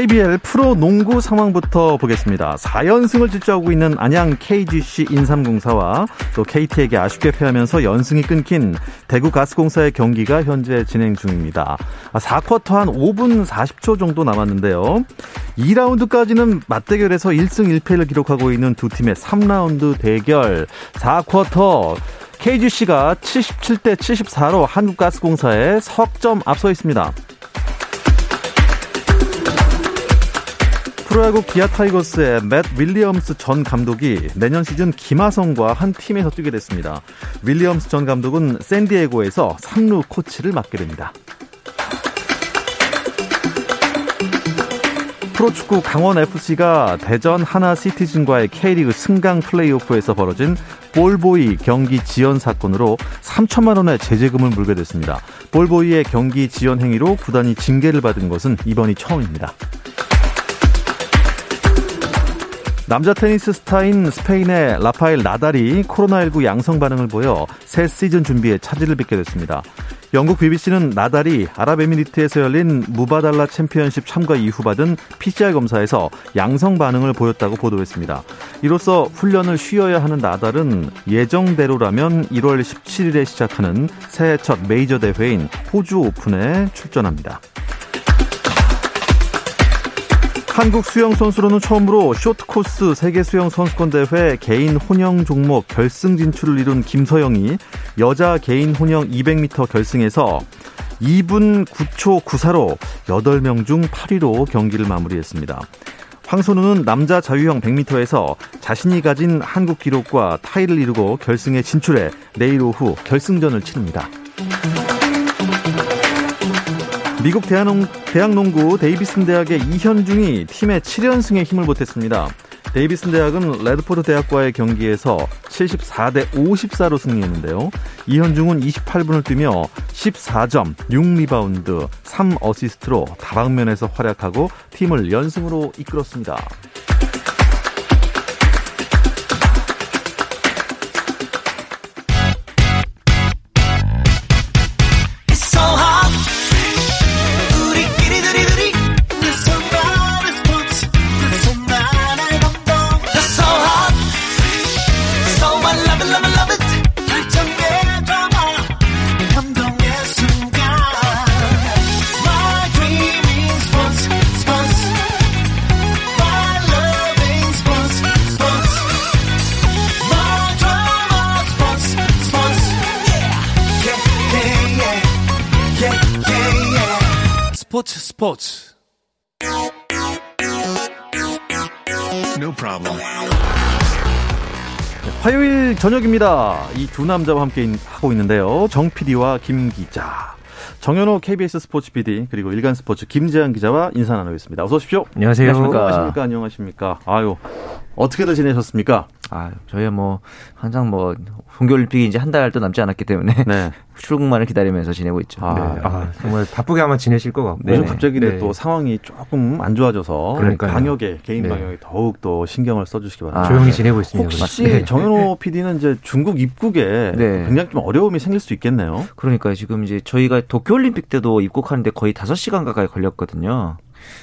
KBL 프로 농구 상황부터 보겠습니다. 4연승을 질주하고 있는 안양 KGC 인삼공사와 또 KT에게 아쉽게 패하면서 연승이 끊긴 대구 가스공사의 경기가 현재 진행 중입니다. 4쿼터 한 5분 40초 정도 남았는데요. 2라운드까지는 맞대결에서 1승 1패를 기록하고 있는 두 팀의 3라운드 대결 4쿼터 KGC가 77대 74로 한국가스공사에 석점 앞서 있습니다. 프로야구 기아 타이거스의 맷 윌리엄스 전 감독이 내년 시즌 김하성과 한 팀에서 뛰게 됐습니다. 윌리엄스 전 감독은 샌디에고에서 3루 코치를 맡게 됩니다. 프로축구 강원FC가 대전 하나 시티즌과의 K리그 승강 플레이오프에서 벌어진 볼보이 경기 지연 사건으로 3천만 원의 제재금을 물게 됐습니다. 볼보이의 경기 지연 행위로 구단이 징계를 받은 것은 이번이 처음입니다. 남자 테니스 스타인 스페인의 라파엘 나달이 코로나19 양성 반응을 보여 새 시즌 준비에 차질을 빚게 됐습니다. 영국 BBC는 나달이 아랍에미리트에서 열린 무바달라 챔피언십 참가 이후 받은 PCR 검사에서 양성 반응을 보였다고 보도했습니다. 이로써 훈련을 쉬어야 하는 나달은 예정대로라면 1월 17일에 시작하는 새해 첫 메이저 대회인 호주 오픈에 출전합니다. 한국 수영 선수로는 처음으로 쇼트코스 세계 수영 선수권 대회 개인 혼영 종목 결승 진출을 이룬 김서영이 여자 개인 혼영 200m 결승에서 2분 9초 94로 8명 중 8위로 경기를 마무리했습니다. 황선우는 남자 자유형 100m에서 자신이 가진 한국 기록과 타이를 이루고 결승에 진출해 내일 오후 결승전을 치릅니다. 미국 대한농, 대학농구 데이비슨 대학의 이현중이 팀의 7연승에 힘을 보탰습니다. 데이비슨 대학은 레드포드 대학과의 경기에서 74대 54로 승리했는데요. 이현중은 28분을 뛰며 14점, 6리바운드, 3어시스트로 다방면에서 활약하고 팀을 연승으로 이끌었습니다. 스포츠 스포츠 No problem. 화요일 저녁입니다. 이 두 남자와 함께 하고 있는데요. 정 PD와 김 기자. 정현호 KBS 스포츠 PD 그리고 일간 스포츠 김재한 기자와 인사 나누겠습니다. 어서 오십시오. 안녕하세요. 안녕하십니까. 안녕하십니까. 아유 어떻게들 지내셨습니까? 아 저희 뭐 항상 뭐 동계올림픽이 이제 한 달도 남지 않았기 때문에 네. 출국만을 기다리면서 지내고 있죠. 아, 네. 아, 정말 바쁘게 아마 지내실 것 같고. 요즘 갑자기 네. 또 상황이 조금 안 좋아져서 그러니까요. 방역에 개인 네. 방역에 더욱 더 신경을 써주시기 바랍니다. 아, 조용히 지내고 있습니다. 혹시 네. 정현호 PD는 이제 중국 입국에 네. 굉장히 좀 어려움이 생길 수 있겠네요. 그러니까 지금 이제 저희가 도쿄올림픽 때도 입국하는데 거의 5 시간 가까이 걸렸거든요.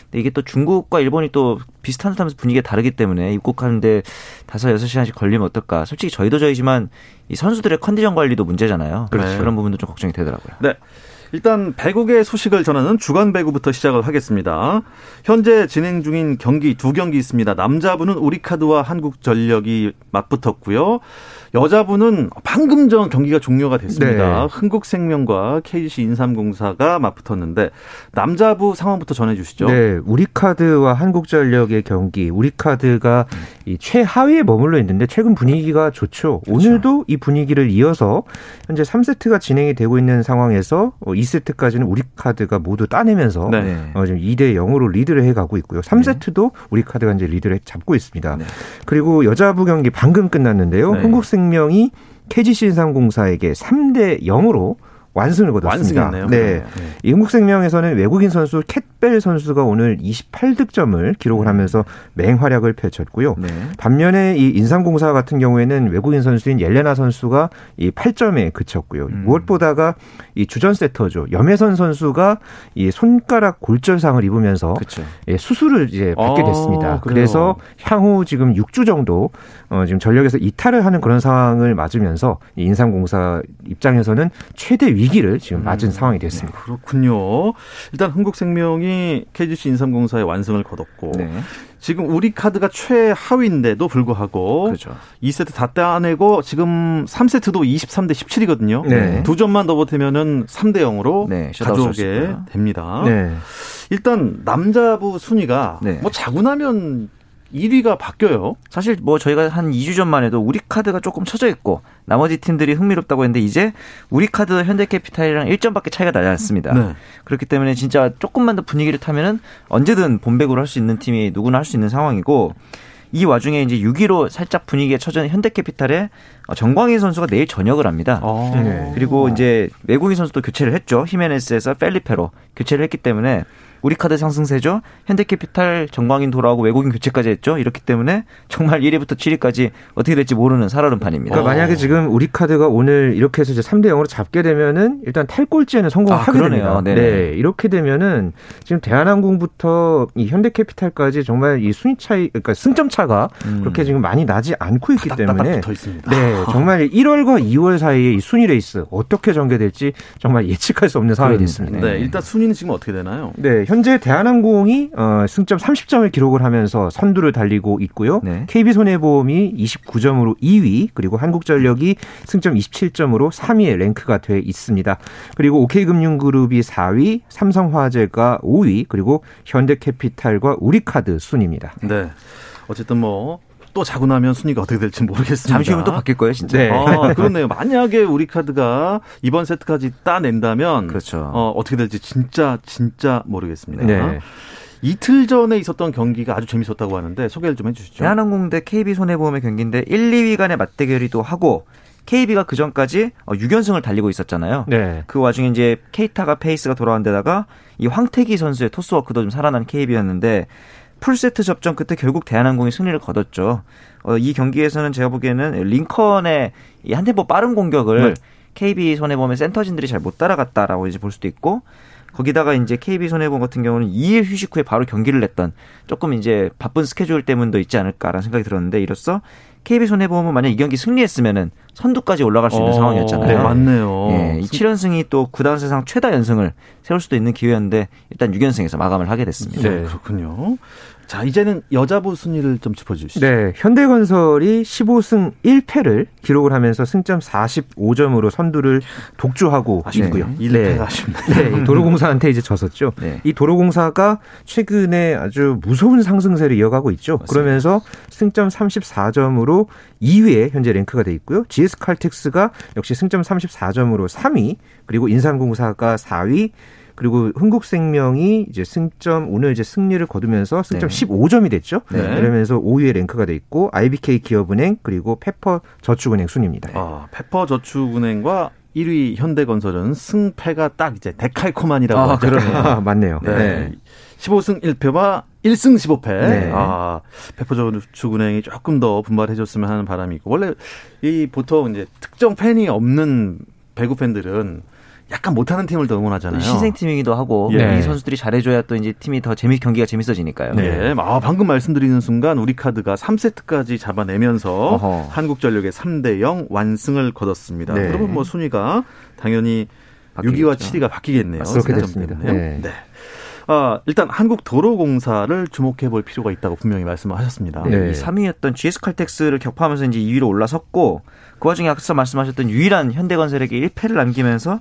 근데 이게 또 중국과 일본이 또 비슷한 듯하면서 분위기가 다르기 때문에 입국하는데 다섯 여섯 시간씩 걸리면 어떨까. 솔직히 저희도 저희지만 이 선수들의 컨디션 관리도 문제잖아요. 그렇죠. 그런 부분도 좀 걱정이 되더라고요. 네. 일단 배구의 소식을 전하는 주간 배구부터 시작을 하겠습니다. 현재 진행 중인 경기 두 경기 있습니다. 남자부는 우리카드와 한국전력이 맞붙었고요. 여자분은 방금 전 경기가 종료가 됐습니다. 네. 흥국생명과 KGC 인삼공사가 맞붙었는데 남자부 상황부터 전해주시죠. 네, 우리카드와 한국전력의 경기. 우리카드가 이 최하위에 머물러 있는데 최근 분위기가 좋죠. 그렇죠. 오늘도 이 분위기를 이어서 현재 3세트가 진행이 되고 있는 상황에서 2세트까지는 우리카드가 모두 따내면서 네. 어, 지금 2대 0으로 리드를 해가고 있고요. 3세트도 우리카드가 이제 리드를 잡고 있습니다. 네. 그리고 여자부 경기 방금 끝났는데요. 네. 흥국생 생명이 KGC 인삼공사에게 3대 0으로 완승을 거뒀습니다. 완승했네요. 네. 네. 이 흥국생명에서는 외국인 선수 캣벨 선수가 오늘 28득점을 기록을 하면서 맹활약을 펼쳤고요. 네. 반면에 이 인삼공사 같은 경우에는 외국인 선수인 옐레나 선수가 이 8점에 그쳤고요. 음. 무엇보다가 이 주전 세터죠. 염혜선 선수가 이 손가락 골절상을 입으면서 예, 수술을 이제 받게 아, 됐습니다. 아, 그래서 향후 지금 6주 정도 어, 지금 전력에서 이탈을 하는 그런 상황을 맞으면서 이 인삼공사 입장에서는 최대 위 위기를 지금 맞은 음, 상황이 됐습니다. 네, 그렇군요. 일단 한국생명이 KGC 인삼공사의 완승을 거뒀고 네. 지금 우리 카드가 최하위인데도 불구하고 그렇죠. 2세트 다 따내고 지금 3세트도 23대 17이거든요. 네. 두 점만 더 보태면은 3대 0으로 네, 가져오게 됩니다. 네. 일단 남자부 순위가 네. 뭐 자고 나면 1위가 바뀌어요. 사실 뭐 저희가 한 2주 전만 해도 우리 카드가 조금 쳐져 있고 나머지 팀들이 흥미롭다고 했는데 이제 우리 카드 현대캐피탈이랑 1점밖에 차이가 나지 않습니다. 네. 그렇기 때문에 진짜 조금만 더 분위기를 타면은 언제든 본백으로 할 수 있는 팀이 누구나 할 수 있는 상황이고 이 와중에 이제 6위로 살짝 분위기에 처진 현대캐피탈의 정광희 선수가 내일 전역을 합니다. 아. 네. 그리고 이제 외국인 선수도 교체를 했죠. 히메네스에서 펠리페로 교체를 했기 때문에 우리카드 상승세죠. 현대캐피탈 정광인 돌아오고 외국인 교체까지 했죠. 이렇기 때문에 정말 1위부터 7위까지 어떻게 될지 모르는 살얼음 판입니다. 그러니까 만약에 지금 우리카드가 오늘 이렇게 해서 이제 3대 0으로 잡게 되면은 일단 탈꼴찌에는 성공하게 아, 됩니다. 네네. 네. 이렇게 되면은 지금 대한항공부터 이 현대캐피탈까지 정말 이 순위 차이 그러니까 승점 차가 음. 그렇게 지금 많이 나지 않고 있기 때문에 네, 정말 1월과 2월 사이에 이 순위 레이스 어떻게 전개될지 정말 예측할 수 없는 상황이 됐습니다. 네, 일단 순위는 지금 어떻게 되나요? 네, 현재 대한항공이 어, 승점 30점을 기록을 하면서 선두를 달리고 있고요. 네. KB손해보험이 29점으로 2위, 그리고 한국전력이 승점 27점으로 3위에 랭크가 돼 있습니다. 그리고 OK금융그룹이 4위, 삼성화재가 5위, 그리고 현대캐피탈과 우리카드 순입니다. 네. 어쨌든 뭐 또 자고 나면 순위가 어떻게 될지 모르겠습니다. 잠시 후면 또 바뀔 거예요, 진짜. 네. 아, 그렇네요. 만약에 우리 카드가 이번 세트까지 따낸다면 그렇죠. 어, 어떻게 될지 진짜 진짜 모르겠습니다. 네. 이틀 전에 있었던 경기가 아주 재밌었다고 하는데 소개를 좀 해주시죠. 대한항공 대 KB 손해보험의 경기인데 1, 2위 간의 맞대결이기도 하고 KB가 그 전까지 6연승을 어, 달리고 있었잖아요. 네. 그 와중에 이제 케이타가 페이스가 돌아온 데다가 이 황택의 선수의 토스워크도 좀 살아난 KB였는데 풀세트 접전 끝에 결국 대한항공이 승리를 거뒀죠. 어, 이 경기에서는 제가 보기에는 링컨의 이 한 템포 빠른 공격을 네. KB 손해보험의 센터진들이 잘 못 따라갔다라고 이제 볼 수도 있고 거기다가 이제 KB 손해보험 같은 경우는 2일 휴식 후에 바로 경기를 냈던 조금 이제 바쁜 스케줄 때문도 있지 않을까라는 생각이 들었는데 이로써 KB 손해보험은 만약 이 경기 승리했으면은 선두까지 올라갈 수 있는 어, 상황이었잖아요. 네, 맞네요. 예, 이 7연승이 또 구단 세상 최다 연승을 세울 수도 있는 기회였는데 일단 6연승에서 마감을 하게 됐습니다. 네, 그렇군요. 자, 이제는 여자부 순위를 좀 짚어주시죠. 네, 현대건설이 15승 1패를 기록을 하면서 승점 45점으로 선두를 독주하고 아쉽고요. 네. 1패가 네. 아쉽네요. 네, 도로공사한테 이제 졌었죠. 네. 이 도로공사가 최근에 아주 무서운 상승세를 이어가고 있죠. 맞습니다. 그러면서 승점 34점으로 2위에 현재 랭크가 돼 있고요. GS 칼텍스가 역시 승점 34점으로 3위, 그리고 인삼공사가 4위, 그리고 흥국생명이 이제 승점 오늘 이제 승리를 거두면서 승점 네. 15점이 됐죠. 네. 그러면서 5위에 랭크가 돼 있고 IBK 기업은행 그리고 페퍼 저축은행 순입니다. 아, 페퍼 저축은행과 1위 현대건설은 승패가 딱 이제 데칼코만이라고 아, 하죠. 그러네요. 아, 맞네요. 네. 네. 15승 1패와 1승 15패. 네. 아, 페퍼저축은행이 조금 더 분발해줬으면 하는 바람이고 원래 이 보통 이제 특정 팬이 없는 배구 팬들은 약간 못하는 팀을 더 응원하잖아요. 신생팀이기도 하고 예. 이 선수들이 잘해줘야 또 이제 팀이 더 재미 경기가 재밌어지니까요. 네. 아 방금 말씀드리는 순간 우리 카드가 3세트까지 잡아내면서 어허. 한국전력의 3대 0 완승을 거뒀습니다. 네. 그러면 뭐 순위가 당연히 바뀌겠죠. 6위와 7위가 바뀌겠네요. 그렇게 됐습니다. 네. 네. 어, 일단 한국도로공사를 주목해 볼 필요가 있다고 분명히 말씀을 하셨습니다. 네. 3위였던 GS 칼텍스를 격파하면서 이제 2위로 올라섰고 그 와중에 앞서 말씀하셨던 유일한 현대건설에게 1패를 남기면서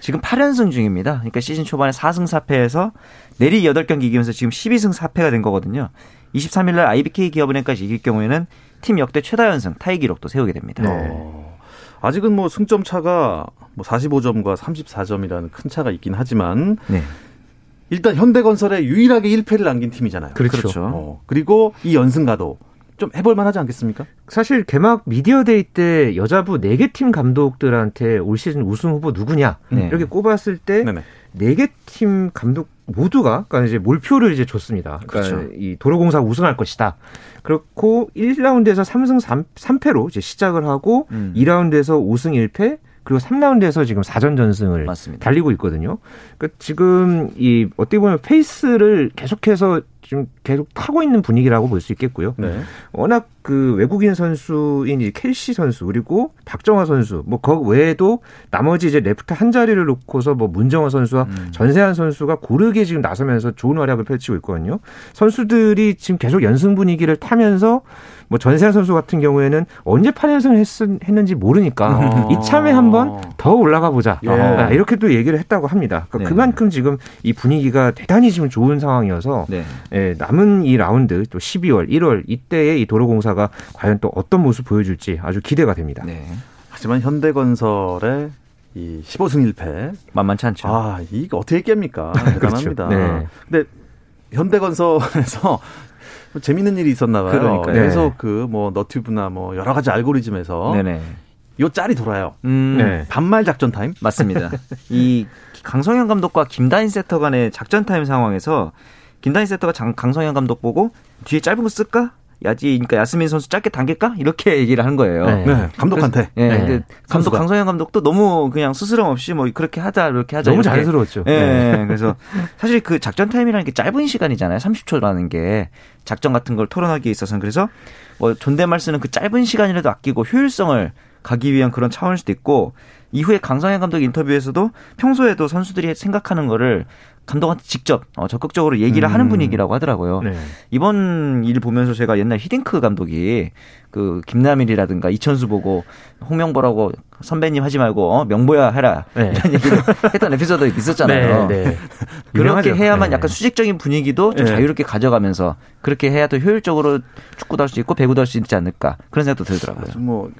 지금 8연승 중입니다. 그러니까 시즌 초반에 4승 4패에서 내리 8경기 이기면서 지금 12승 4패가 된 거거든요. 23일 날 IBK 기업은행까지 이길 경우에는 팀 역대 최다 연승 타이 기록도 세우게 됩니다. 네. 어, 아직은 뭐 승점 차가 뭐 45점과 34점이라는 큰 차가 있긴 하지만 네. 일단 현대건설에 유일하게 1패를 남긴 팀이잖아요. 그렇죠. 그렇죠. 어, 그리고 이 연승가도 좀 해볼 만하지 않겠습니까? 사실 개막 미디어데이 때 여자부 4개 팀 감독들한테 올 시즌 우승 후보 누구냐 네. 이렇게 꼽았을 때 4개 팀 감독 모두가 그러니까 이제 몰표를 이제 줬습니다. 그러니까 그렇죠. 이 도로공사 우승할 것이다. 그렇고 1라운드에서 3승 3, 3패로 이제 시작을 하고 음. 2라운드에서 5승 1패 그리고 3라운드에서 지금 4전 전승을 맞습니다. 달리고 있거든요. 그러니까 지금 이 어떻게 보면 페이스를 계속해서 지금 계속 타고 있는 분위기라고 볼 수 있겠고요. 네. 워낙 그 외국인 선수인 이 켈시 선수 그리고 박정아 선수 뭐 그 외에도 나머지 이제 레프트 한 자리를 놓고서 뭐 문정원 선수와 음. 전새얀 선수가 고르게 지금 나서면서 좋은 활약을 펼치고 있거든요. 선수들이 지금 계속 연승 분위기를 타면서 뭐 전세한 선수 같은 경우에는 언제 8연승을 했, 는지 모르니까 어. 이참에 한번 더 올라가 보자 예. 아, 이렇게 또 얘기를 했다고 합니다. 그러니까 네. 그만큼 지금 이 분위기가 대단히 지금 좋은 상황이어서 네. 예, 남은 이 라운드 또 12월, 1월 이때의 이 도로공사가 과연 또 어떤 모습 보여줄지 아주 기대가 됩니다. 네. 하지만 현대건설의 이 15승 1패 만만치 않죠. 아, 이거 어떻게 깹니까? 대단합니다. 그렇죠. 네. 근데 현대건설에서 재밌는 일이 있었나 봐요. 그러니까요. 계속 네. 그뭐 너튜브나 뭐 여러 가지 알고리즘에서 네네. 요 짤이 돌아요. 음. 네. 반말 작전 타임? 맞습니다. 이 강성형 감독과 김다인 세터 간의 작전 타임 상황에서 김다인 세터가 장, 강성형 감독 보고 뒤에 짧은 거 쓸까? 야지, 그러니까 야스민 선수 짧게 당길까? 이렇게 얘기를 한 거예요. 네. 네. 감독한테. 예. 네. 네. 감독 강성형 감독도 너무 그냥 스스럼 없이 뭐 그렇게 하자, 이렇게 하자. 너무 이렇게. 자연스러웠죠. 예. 네. 그래서 사실 그 작전 타임이라는 게 짧은 시간이잖아요. 30초라는 게 작전 같은 걸 토론하기 에 있어서는 그래서 뭐 존댓말 쓰는 그 짧은 시간이라도 아끼고 효율성을 가기 위한 그런 차원일 수도 있고 이후에 강성현 감독 인터뷰에서도 평소에도 선수들이 생각하는 거를 감독한테 직접 어, 적극적으로 얘기를 음. 하는 분위기라고 하더라고요. 네. 이번 일 보면서 제가 옛날 히딩크 감독이 그 김남일이라든가 이천수 보고 홍명보라고 선배님 하지 말고 어, 명보야 해라 네. 이런 얘기를 했던 에피소드 있었잖아요. 네, 네. 그렇게 해야만 네. 약간 수직적인 분위기도 좀 네. 자유롭게 가져가면서 그렇게 해야 더 효율적으로 축구도 할 수 있고 배구도 할 수 있지 않을까 그런 생각도 들더라고요. 뭐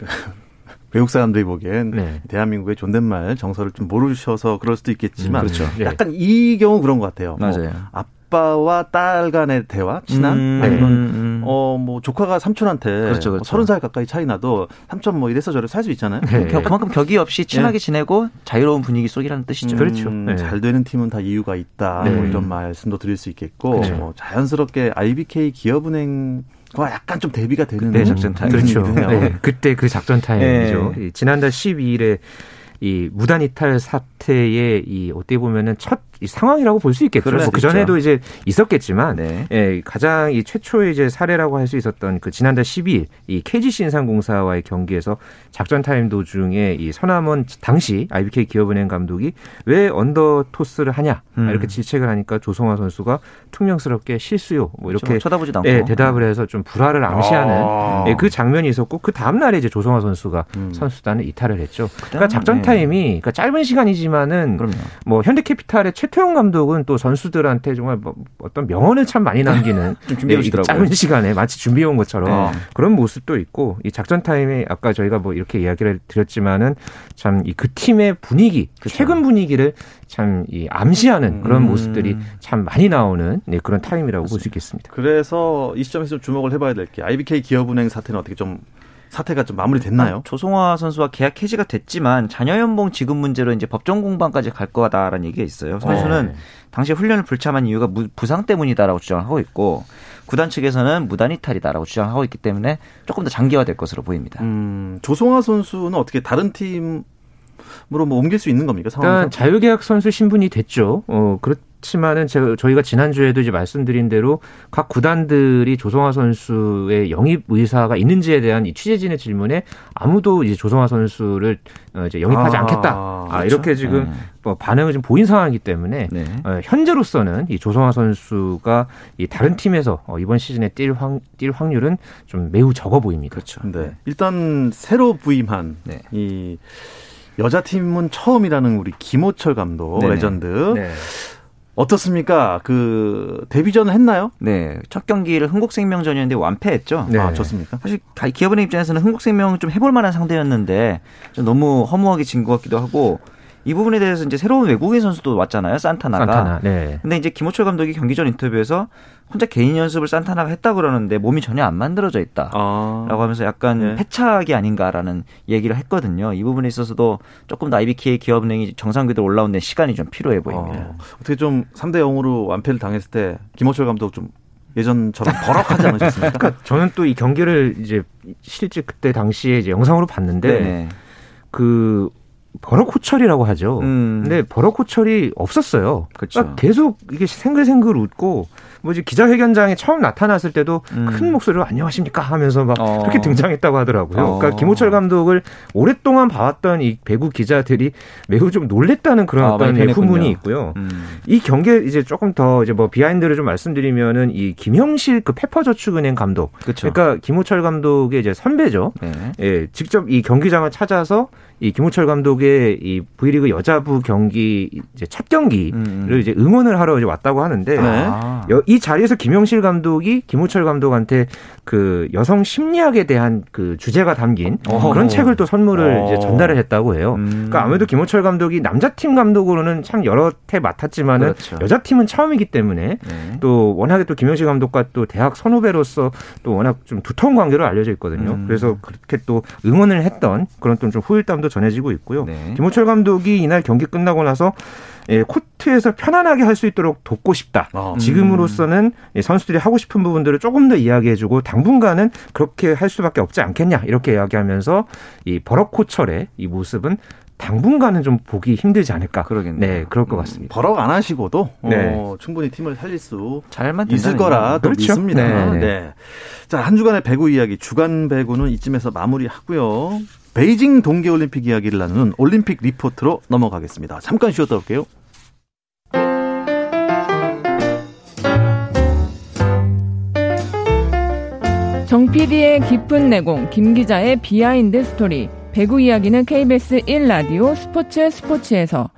외국 사람들이 보기엔 네. 대한민국의 존댓말 정서를 좀 모르셔서 그럴 수도 있겠지만 음, 그렇죠. 네. 약간 이 경우 그런 것 같아요. 뭐 맞아요. 뭐 아빠와 딸 간의 대화, 친한 음, 아니면 음, 음. 어뭐 조카가 삼촌한테 그렇죠, 그렇죠. 뭐 30살 가까이 차이 나도 삼촌 뭐 이래서 저래서 살수 있잖아요. 네. 그만큼 격이 없이 친하게 네. 지내고 자유로운 분위기 속이라는 뜻이죠. 음, 그렇죠. 네. 잘 되는 팀은 다 이유가 있다. 뭐 네. 이런 말씀도 드릴 수 있겠고 그렇죠. 뭐 자연스럽게 IBK 기업은행 과 약간 좀 대비가 되는 네, 작전 타임. 그렇죠. 네, 그때 그 작전 타임이죠. 네. 지난달 12일에 이 무단 이탈 사태의 이 어떻게 보면은 첫 상황이라고 볼 수 있겠죠. 뭐 그 전에도 이제 있었겠지만 네. 예, 가장 이 최초의 이제 사례라고 할 수 있었던 그 지난달 12일 이 KGC 인삼공사와의 경기에서 작전 타임 도중에 이 서남원 당시 IBK 기업은행 감독이 왜 언더 토스를 하냐 음. 이렇게 질책을 하니까 조송화 선수가 퉁명스럽게 실수요 뭐 이렇게. 쳐다보지도 않고 예, 대답을 해서 좀 불화를 암시하는 아. 예, 그 장면이 있었고 그 다음 날에 이제 조성화 선수가 음. 선수단을 이탈을 했죠. 그러니까 작전 네. 타임이 그러니까 짧은 시간이지만은 그럼요. 뭐 현대캐피탈의 최 최태용 감독은 또 선수들한테 정말 뭐 어떤 명언을 참 많이 남기는 준비해 네, 짧은 시간에 마치 준비해 온 것처럼 네. 그런 모습도 있고 이 작전 타임에 아까 저희가 뭐 이렇게 이야기를 드렸지만은 참 이 그 팀의 분위기 그쵸. 최근 분위기를 참 이 암시하는 그런 음. 모습들이 참 많이 나오는 네, 그런 타임이라고 볼 수 있겠습니다. 그래서 이 시점에서 좀 주목을 해봐야 될 게 IBK 기업은행 사태는 어떻게 좀 사태가 좀 마무리됐나요? 아, 조성화 선수와 계약 해지가 됐지만 자녀 연봉 지급 문제로 이제 법정 공방까지 갈 거다라는 얘기가 있어요. 선수는 네. 당시 훈련을 불참한 이유가 부상 때문이다라고 주장을 하고 있고 구단 측에서는 무단 이탈이다라고 주장하고 있기 때문에 조금 더 장기화될 것으로 보입니다. 음, 조성화 선수는 어떻게 다른 팀 으로 뭐 옮길 수 있는 겁니까? 상황 자유계약 선수 신분이 됐죠. 어, 그렇 그렇지만은 제가 저희가 지난주에도 이제 말씀드린 대로 각 구단들이 조성화 선수의 영입 의사가 있는지에 대한 이 취재진의 질문에 아무도 이제 조성화 선수를 어, 이제 영입하지 아, 않겠다. 아, 그렇죠? 이렇게 지금 네. 뭐 반응을 좀 보인 상황이기 때문에 네. 어, 현재로서는 이 조성화 선수가 이 다른 팀에서 어, 이번 시즌에 뛸, 확, 뛸 확률은 좀 매우 적어 보입니다. 그렇죠. 네. 일단 새로 부임한 네. 이 여자 팀은 처음이라는 우리 김호철 감독 네 레전드. 네. 어떻습니까? 그 데뷔전을 했나요? 네, 첫 경기를 흥국생명전이었는데 완패했죠. 네. 아 좋습니까? 사실 기업은행 입장에서는 흥국생명 좀 해볼 만한 상대였는데 좀 너무 허무하게 진 것 같기도 하고 이 부분에 대해서 이제 새로운 외국인 선수도 왔잖아요. 산타나가. 산타나, 네. 근데 이제 김호철 감독이 경기 전 인터뷰에서 혼자 개인 연습을 산타나가 했다 그러는데 몸이 전혀 안 만들어져 있다. 아. 라고 하면서 약간 네. 패착이 아닌가라는 얘기를 했거든요. 이 부분에 있어서도 조금 더 IBK의 기업은행이 정상 궤도 올라온 데 시간이 좀 필요해 보입니다. 어. 어떻게 좀 3대 0으로 완패를 당했을 때 김호철 감독 좀 예전처럼 버럭하지 않으셨습니까? 그러니까 저는 또 이 경기를 이제 실제 그때 당시에 이제 영상으로 봤는데 네. 그 버럭호철이라고 하죠. 음. 근데 버럭호철이 없었어요. 그렇죠. 그러니까 계속 이게 생글생글 웃고 뭐지 기자회견장에 처음 나타났을 때도 음. 큰 목소리로 안녕하십니까 하면서 막 어. 그렇게 등장했다고 하더라고요. 어. 그러니까 김호철 감독을 오랫동안 봐왔던 이 배구 기자들이 매우 좀 놀랬다는 그런 아, 어떤 후문이 있고요. 음. 이 경기에 이제 조금 더 이제 뭐 비하인드를 좀 말씀드리면은 이 김형실 그 페퍼저축은행 감독, 그쵸. 그러니까 김호철 감독의 이제 선배죠. 네. 예, 직접 이 경기장을 찾아서 이 김호철 감독 의 이 V리그 여자부 경기 이제 첫 경기를 음. 이제 응원을 하러 이제 왔다고 하는데 네. 이 자리에서 김영실 감독이 김호철 감독한테 그 여성 심리학에 대한 그 주제가 담긴 오. 그런 책을 또 선물을 오. 이제 전달을 했다고 해요. 음. 그러니까 아무래도 김호철 감독이 남자팀 감독으로는 참 여러 해 맡았지만은 그렇죠. 여자팀은 처음이기 때문에 네. 또 워낙에 또 김영실 감독과 또 대학 선후배로서 또 워낙 좀 두터운 관계로 알려져 있거든요. 음. 그래서 그렇게 또 응원을 했던 그런 또좀 후일담도 전해지고 있고요. 네. 김호철 감독이 이날 경기 끝나고 나서 예, 코트에서 편안하게 할 수 있도록 돕고 싶다. 아, 음. 지금으로서는 선수들이 하고 싶은 부분들을 조금 더 이야기해주고 당분간은 그렇게 할 수밖에 없지 않겠냐 이렇게 이야기하면서 이 버럭 코철의 이 모습은 당분간은 좀 보기 힘들지 않을까. 그러겠네요. 네, 그럴 것 음, 같습니다. 버럭 안 하시고도 네. 어, 충분히 팀을 살릴 수 있을 거라 또 그렇죠. 믿습니다. 네. 네. 자, 한 주간의 배구 이야기, 주간 배구는 이쯤에서 마무리하고요. 베이징 동계올림픽 이야기를 나누는 올림픽 리포트로 넘어가겠습니다. 잠깐 쉬었다 올게요. 정 PD의 깊은 내공, 김 기자의 비하인드 스토리. 배구 이야기는 KBS 1라디오 스포츠 스포츠에서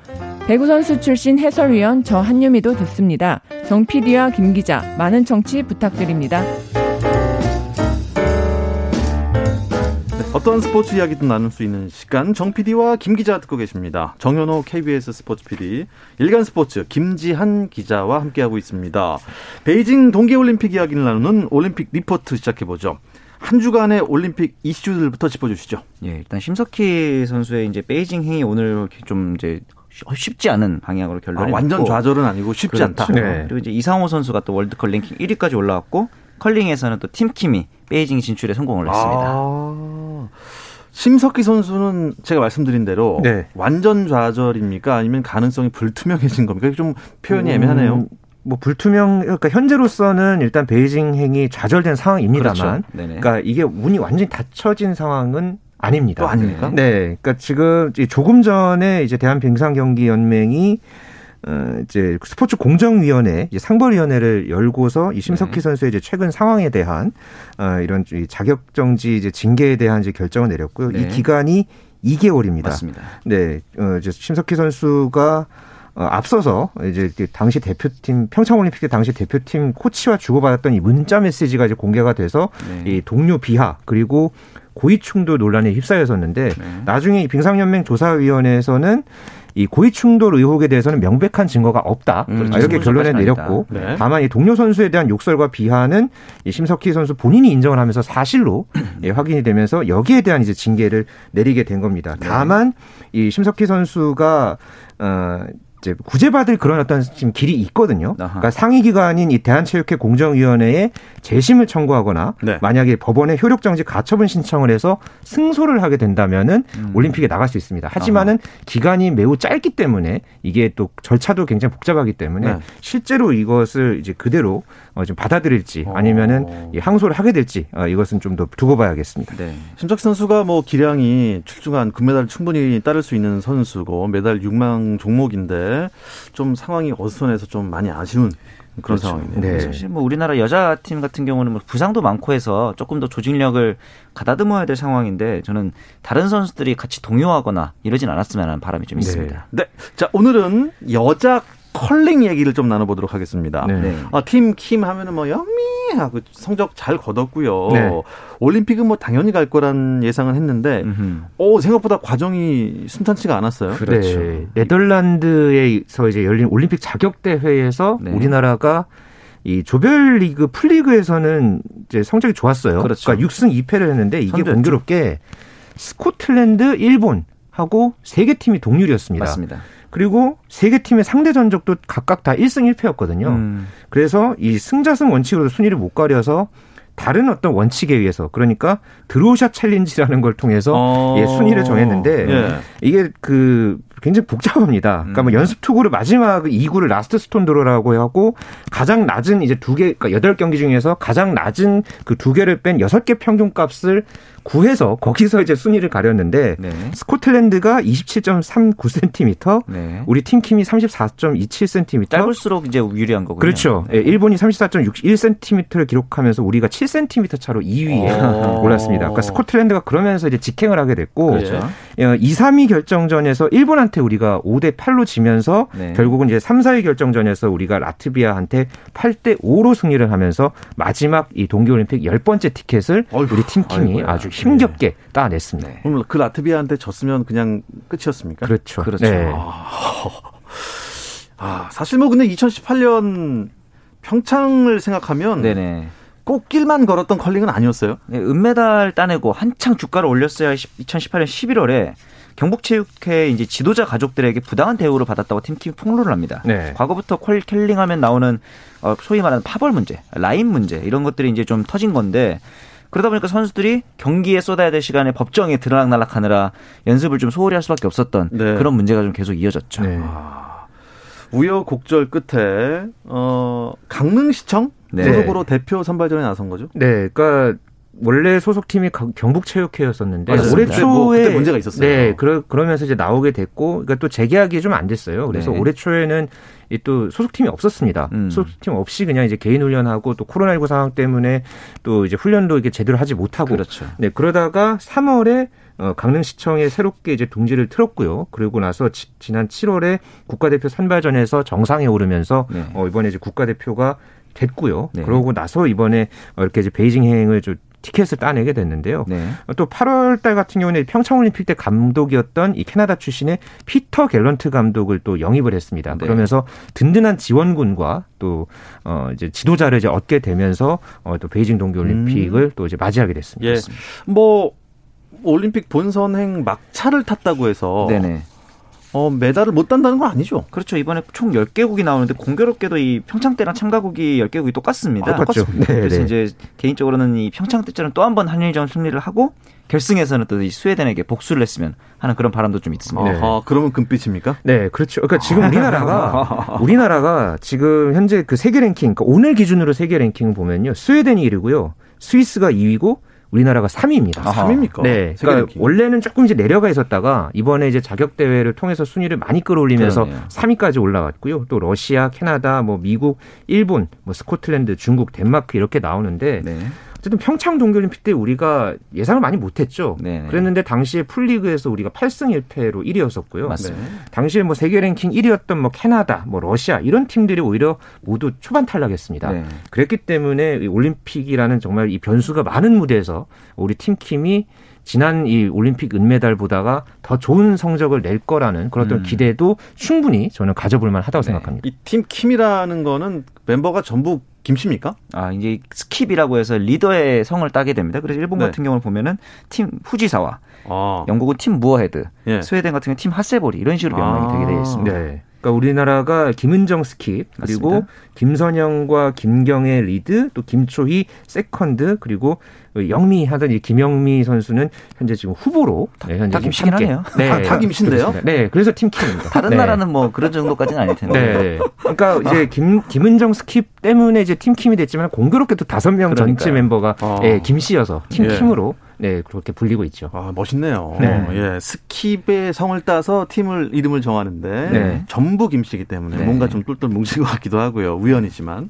배구 선수 출신 해설위원 저 한유미도 듣습니다. 정 PD와 김 기자 많은 청취 부탁드립니다. 어떤 스포츠 이야기든 나눌 수 있는 시간 정 PD와 김 기자 듣고 계십니다. 정현호 KBS 스포츠 PD, 일간 스포츠 김지한 기자와 함께하고 있습니다. 베이징 동계올림픽 이야기를 나누는 올림픽 리포트 시작해보죠. 한 주간의 올림픽 이슈들부터 짚어주시죠. 예, 일단 심석희 선수의 이제 베이징 행이 오늘 좀 이제 쉽지 않은 방향으로 결론이 아, 완전 좌절은 아니고 쉽지 그렇죠. 않다. 네. 그리고 이제 이상호 선수가 또 월드컵 랭킹 1위까지 올라왔고 컬링에서는 또 팀킴이 베이징 진출에 성공을 했습니다. 아, 심석희 선수는 제가 말씀드린 대로 네. 완전 좌절입니까? 아니면 가능성이 불투명해진 겁니까? 좀 표현이 음, 애매하네요. 뭐 불투명 그러니까 현재로서는 일단 베이징 행이 좌절된 상황입니다만 그렇죠. 그러니까 이게 운이 완전히 닫혀진 상황은 아닙니다. 또 아닙니까? 네. 그러니까 지금 조금 전에 이제 대한빙상경기연맹이 어, 이제 스포츠 공정위원회 이제 상벌위원회를 열고서 이 심석희 네. 선수의 이제 최근 상황에 대한 어, 이런 자격 정지 이제 징계에 대한 이제 결정을 내렸고요. 네. 이 기간이 2개월입니다. 맞습니다. 네, 어, 이제 심석희 선수가 어, 앞서서 이제 당시 대표팀 평창올림픽 때 당시 대표팀 코치와 주고받았던 이 문자 메시지가 이제 공개가 돼서 네. 이 동료 비하 그리고 고위충돌 논란에 휩싸였었는데 네. 나중에 이 빙상연맹 조사위원회에서는 이 고위 충돌 의혹에 대해서는 명백한 증거가 없다 음, 이렇게 결론을 내렸고 네. 다만 이 동료 선수에 대한 욕설과 비하는 이 심석희 선수 본인이 인정을 하면서 사실로 예, 확인이 되면서 여기에 대한 이제 징계를 내리게 된 겁니다. 네. 다만 이 심석희 선수가 어 이제 구제받을 그런 어떤 지금 길이 있거든요. 아하. 그러니까 상위 기관인 이 대한체육회 공정위원회에 재심을 청구하거나 네. 만약에 법원에 효력 정지 가처분 신청을 해서 승소를 하게 된다면은 음. 올림픽에 나갈 수 있습니다. 하지만은 아하. 기간이 매우 짧기 때문에 이게 또 절차도 굉장히 복잡하기 때문에 네. 실제로 이것을 이제 그대로 어, 좀 받아들일지 어. 아니면은 어. 항소를 하게 될지 어, 이것은 좀 더 두고 봐야겠습니다. 네. 심작 선수가 뭐 기량이 출중한 금메달 충분히 따를 수 있는 선수고 메달 6만 종목인데 좀 상황이 어수선해서 좀 많이 아쉬운 그런 그렇죠. 상황이네요. 네. 사실 뭐 우리나라 여자 팀 같은 경우는 뭐 부상도 많고 해서 조금 더 조직력을 가다듬어야 될 상황인데 저는 다른 선수들이 같이 동요하거나 이러진 않았으면 하는 바람이 좀 있습니다. 네. 네. 자, 오늘은 여자 컬링 얘기를 좀 나눠보도록 하겠습니다. 네. 아, 팀킴 하면은 뭐 영미하고 성적 잘 거뒀고요. 네. 올림픽은 뭐 당연히 갈 거란 예상은 했는데, 오 생각보다 과정이 순탄치가 않았어요. 그렇죠. 네. 네덜란드에서 이제 열린 올림픽 자격 대회에서 네. 우리나라가 이 조별리그 풀리그에서는 이제 성적이 좋았어요. 그렇죠. 그러니까 6승 2패를 했는데 이게 선두였죠. 공교롭게 스코틀랜드, 일본 하고 세 개 팀이 동률이었습니다. 맞습니다. 그리고 세 개 팀의 상대 전적도 각각 다 1승 1패였거든요. 음. 그래서 이 승자승 원칙으로 순위를 못 가려서 다른 어떤 원칙에 의해서 그러니까 draw shot challenge라는 걸 통해서 어... 예, 순위를 정했는데 예. 이게 그 굉장히 복잡합니다. 그러니까 뭐 음. 연습 투구를 마지막 2구를 last stone draw라고 하고 가장 낮은 이제 두 개, 그러니까 8경기 중에서 가장 낮은 그 두 개를 뺀 6개 평균 값을 구해서 거기서 이제 순위를 가렸는데 네. 스코틀랜드가 27.39cm, 네. 우리 팀킴이 34.27cm. 짧을수록 이제 유리한 거군요. 그렇죠. 네. 일본이 34.61cm를 기록하면서 우리가 7cm 차로 2위에 올랐습니다. 그러니까 스코틀랜드가 그러면서 이제 직행을 하게 됐고 그렇죠. 2, 어, 3위 결정전에서 일본한 테 우리가 5대 8로 지면서 네. 결국은 이제 3, 4위 결정전에서 우리가 라트비아한테 8대 5로 승리를 하면서 마지막 이 동계올림픽 10번째 티켓을 어휴, 우리 아이고야. 아주 힘겹게 네. 따냈습니다. 그럼 그 라트비아한테 졌으면 그냥 끝이었습니까? 그렇죠. 그렇죠. 네. 아, 아, 사실 뭐 근데 2018년 평창을 생각하면 네네. 꽃길만 걸었던 컬링은 아니었어요. 네, 은메달 따내고 한창 주가를 올렸어야 2018년 11월에 경북체육회 이제 지도자 가족들에게 부당한 대우를 받았다고 팀킴 폭로를 합니다. 네. 과거부터 컬링하면 나오는 어, 소위 말하는 파벌 문제, 라인 문제 이런 것들이 이제 좀 터진 건데 그러다 보니까 선수들이 경기에 쏟아야 될 시간에 법정에 들락날락하느라 연습을 좀 소홀히 할 수밖에 없었던 네. 그런 문제가 좀 계속 이어졌죠. 네. 아, 우여곡절 끝에 어 강릉시청 네. 소속으로 대표 선발전에 나선 거죠? 네, 그러니까 원래 소속팀이 경북체육회였었는데 맞습니다. 올해 초에 뭐 그때 문제가 있었어요. 네, 그러, 그러면서 이제 나오게 됐고, 그러니까 또 재계약이 좀 안 됐어요. 그래서 네. 올해 초에는 또 소속팀이 없었습니다. 음. 소속팀 없이 그냥 이제 개인 훈련하고 또 코로나19 상황 때문에 또 이제 훈련도 이게 제대로 하지 못하고, 그렇죠. 네 그러다가 3월에 어, 강릉시청에 새롭게 이제 둥지를 틀었고요. 그리고 나서 지, 지난 7월에 국가대표 선발전에서 정상에 오르면서 네. 어, 이번에 이제 국가대표가 됐고요. 네. 그러고 나서 이번에 이렇게 이제 베이징 행을 좀 티켓을 따내게 됐는데요. 네. 또 8월 달 같은 경우는 평창올림픽 때 감독이었던 이 캐나다 출신의 피터 갤런트 감독을 또 영입을 했습니다. 네. 그러면서 든든한 지원군과 또 어, 이제 지도자를 이제 얻게 되면서 어, 또 베이징 동계올림픽을 음. 또 이제 맞이하게 됐습니다. 예. 뭐 올림픽 본선행 막차를 탔다고 해서 네네. 어, 메달을 못 딴다는 건 아니죠. 그렇죠. 이번에 총 10개국이 나오는데 공교롭게도 이 평창 때랑 참가국이 10개국이 똑같습니다. 아, 똑같죠. 네, 그래서 네. 이제 개인적으로는 이 평창 때처럼 또 한 번 한일전 승리를 하고 결승에서는 또 스웨덴에게 복수를 했으면 하는 그런 바람도 좀 있습니다. 네. 아, 그러면 금빛입니까? 네, 그렇죠. 그러니까 지금 우리나라가 우리나라가 지금 현재 그 세계 랭킹, 그러니까 오늘 기준으로 세계 랭킹 보면요, 스웨덴이 1위고요, 스위스가 2위고 우리나라가 3위입니다. 아, 3위입니까? 네. 그러니까 원래는 조금 이제 내려가 있었다가 이번에 이제 자격 대회를 통해서 순위를 많이 끌어올리면서 그러네요. 3위까지 올라왔고요. 또 러시아, 캐나다, 뭐 미국, 일본, 뭐 스코틀랜드, 중국, 덴마크 이렇게 나오는데 네. 어쨌든 평창 동계올림픽 때 우리가 예상을 많이 못했죠. 네네. 그랬는데 당시에 풀리그에서 우리가 8승 1패로 1위였었고요. 맞습니다. 네. 당시에 뭐 세계 랭킹 1위였던 뭐 캐나다, 뭐 러시아 이런 팀들이 오히려 모두 초반 탈락했습니다. 네. 그랬기 때문에 올림픽이라는 정말 이 변수가 많은 무대에서 우리 팀킴이 지난 이 올림픽 은메달보다가 더 좋은 성적을 낼 거라는 그런 어떤 음. 기대도 충분히 저는 가져볼 만하다고 네. 생각합니다. 이 팀 킴이라는 거는 멤버가 전부 김씨입니까? 아, 이제 스킵이라고 해서 리더의 성을 따게 됩니다. 그래서 일본 네. 같은 경우를 보면은 팀 후지사와 아. 영국은 팀 뮤어헤드, 예. 스웨덴 같은 경우는 팀 하셀보리 이런 식으로 명명이 아. 되게 되어 있습니다. 네. 그러니까 우리나라가 김은정 스킵 그리고 맞습니다. 김선영과 김경애 리드 또 김초희 세컨드 그리고 영미 하던 이 김영미 선수는 현재 지금 후보로 네, 현재 다 김씨긴 하네요. 네, 다, 다 김씨인데요. 네, 그래서 팀킴입니다. 다른 네. 나라는 뭐 그런 정도까지는 아닐 텐데. 네, 그러니까 이제 김 김은정 스킵 때문에 이제 팀킴이 됐지만 공교롭게도 다섯 명 전체 멤버가 어. 예, 김씨여서 팀킴으로. 예. 네, 그렇게 불리고 있죠. 아, 멋있네요. 네. 예, 스킵의 성을 따서 팀을 이름을 정하는데 네. 전부 김씨이기 때문에 네. 뭔가 좀 똘똘 뭉친 것 같기도 하고요. 우연이지만.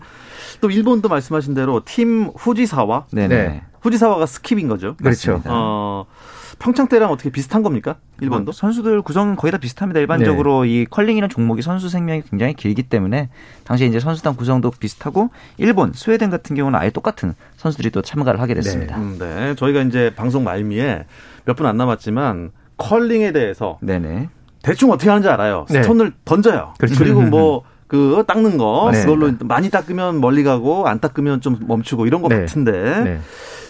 또 일본도 말씀하신 대로 팀 후지사와 네네. 후지사와가 skip인 거죠. 그렇죠. 어, 평창 때랑 어떻게 비슷한 겁니까? 일본도? 선수들 구성은 거의 다 비슷합니다. 일반적으로 네. 이 컬링이라는 종목이 선수 생명이 굉장히 길기 때문에 당시에 이제 선수단 구성도 비슷하고 일본, 스웨덴 같은 경우는 아예 똑같은 선수들이 또 참가를 하게 됐습니다. 네. 음, 네. 저희가 이제 방송 말미에 몇 분 안 남았지만 컬링에 대해서 네네. 대충 어떻게 하는지 알아요. 네. 스톤을 던져요. 그렇죠. 그리고 뭐 그 닦는 거 네. 그걸로 많이 닦으면 멀리 가고 안 닦으면 좀 멈추고 이런 것 네. 같은데 네.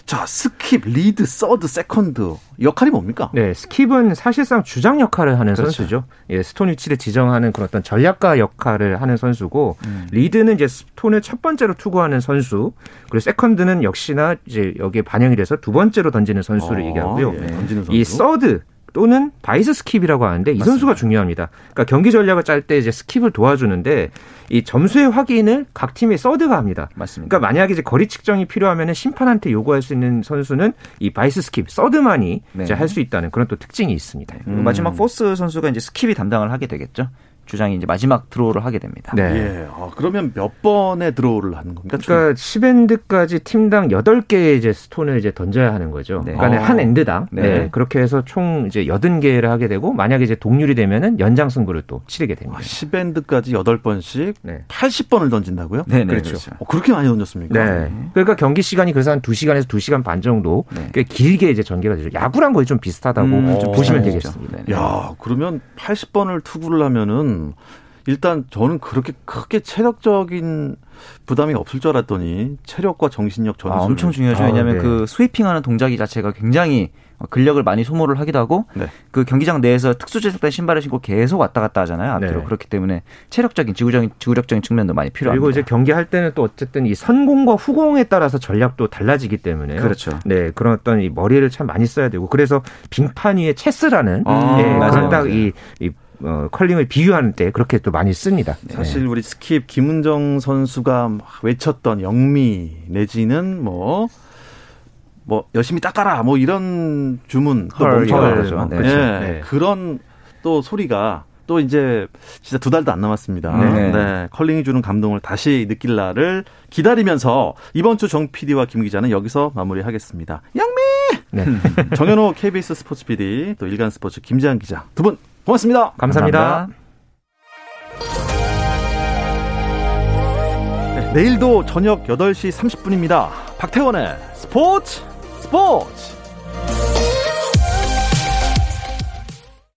자, skip, lead, third, second 역할이 뭡니까? 네, skip은 사실상 주장 역할을 하는 그렇죠. 선수죠. 예, 스톤 위치를 지정하는 그런 어떤 전략가 역할을 하는 선수고 음. lead는 이제 스톤을 첫 번째로 투구하는 선수, 그리고 second는 역시나 이제 여기에 반영이 돼서 두 번째로 던지는 선수를 어, 얘기하고요. 예, 던지는 선수. 이 third 또는 vice skip이라고 하는데 이 맞습니다. 선수가 중요합니다. 그러니까 경기 전략을 짤 때 이제 skip을 도와주는데 이 점수의 확인을 각 팀의 third가 합니다. 맞습니다. 그러니까 만약에 이제 거리 측정이 필요하면 심판한테 요구할 수 있는 선수는 이 vice skip third만이 네. 할수 있다는 그런 또 특징이 있습니다. 음. 마지막 fourth 선수가 이제 skip이 담당을 하게 되겠죠. 주장이 이제 마지막 draw를 하게 됩니다. 네. 예. 아, 그러면 몇 번의 draw를 하는 겁니까? 그러니까 10엔드까지 팀당 8개의 이제 스톤을 이제 던져야 하는 거죠. 네. 그러니까 아. 한 엔드당. 네. 네. 그렇게 해서 총 이제 80개를 하게 되고 만약에 이제 동률이 되면은 연장 승부를 또 치르게 됩니다. 아, 10엔드까지 8번씩 네. 80번을 던진다고요? 네, 네 그렇죠. 그렇죠. 어, 그렇게 많이 던졌습니까? 네. 그러니까 경기 시간이 그래서 한 2시간에서 2시간 반 정도 네. 길게 이제 전개가 되죠. 야구랑 거의 좀 비슷하다고 음, 좀 보시면 되겠습니다. 야, 그러면 80번을 투구를 하면은 일단 저는 그렇게 크게 체력적인 부담이 없을 줄 알았더니 체력과 정신력 전술 아, 엄청 중요하죠. 아, 왜냐하면 네. 그 스위핑하는 동작이 자체가 굉장히 근력을 많이 소모를 하기도 하고 네. 그 경기장 내에서 특수 제작된 신발을 신고 계속 왔다 갔다 하잖아요 앞뒤로 네. 그렇기 때문에 체력적인 지구적인 지구력적인 측면도 많이 필요합니다. 그리고 이제 경기할 때는 또 어쨌든 이 선공과 후공에 따라서 전략도 달라지기 때문에 그렇죠. 네 그런 어떤 이 머리를 참 많이 써야 되고 그래서 빙판 위의 체스라는 아, 네, 그런 딱이 이 어, 컬링을 비유하는 때 그렇게 또 많이 씁니다. 네. 사실 우리 skip 김은정 선수가 외쳤던 영미 내지는 뭐뭐 뭐 열심히 닦아라 뭐 이런 주문 또 멈춰가죠. 네. 네. 네. 그런 또 소리가 또 이제 진짜 두 달도 안 남았습니다. 네. 네. 컬링이 주는 감동을 다시 느낄 날을 기다리면서 이번 주 정 PD와 김 기자는 여기서 마무리하겠습니다. 양미! 네. 정현호 KBS 스포츠 PD 또 일간 스포츠 김재한 기자 두 분 고맙습니다. 감사합니다. 감사합니다. 네, 내일도 저녁 8시 30분입니다. 박태원의 스포츠 스포츠!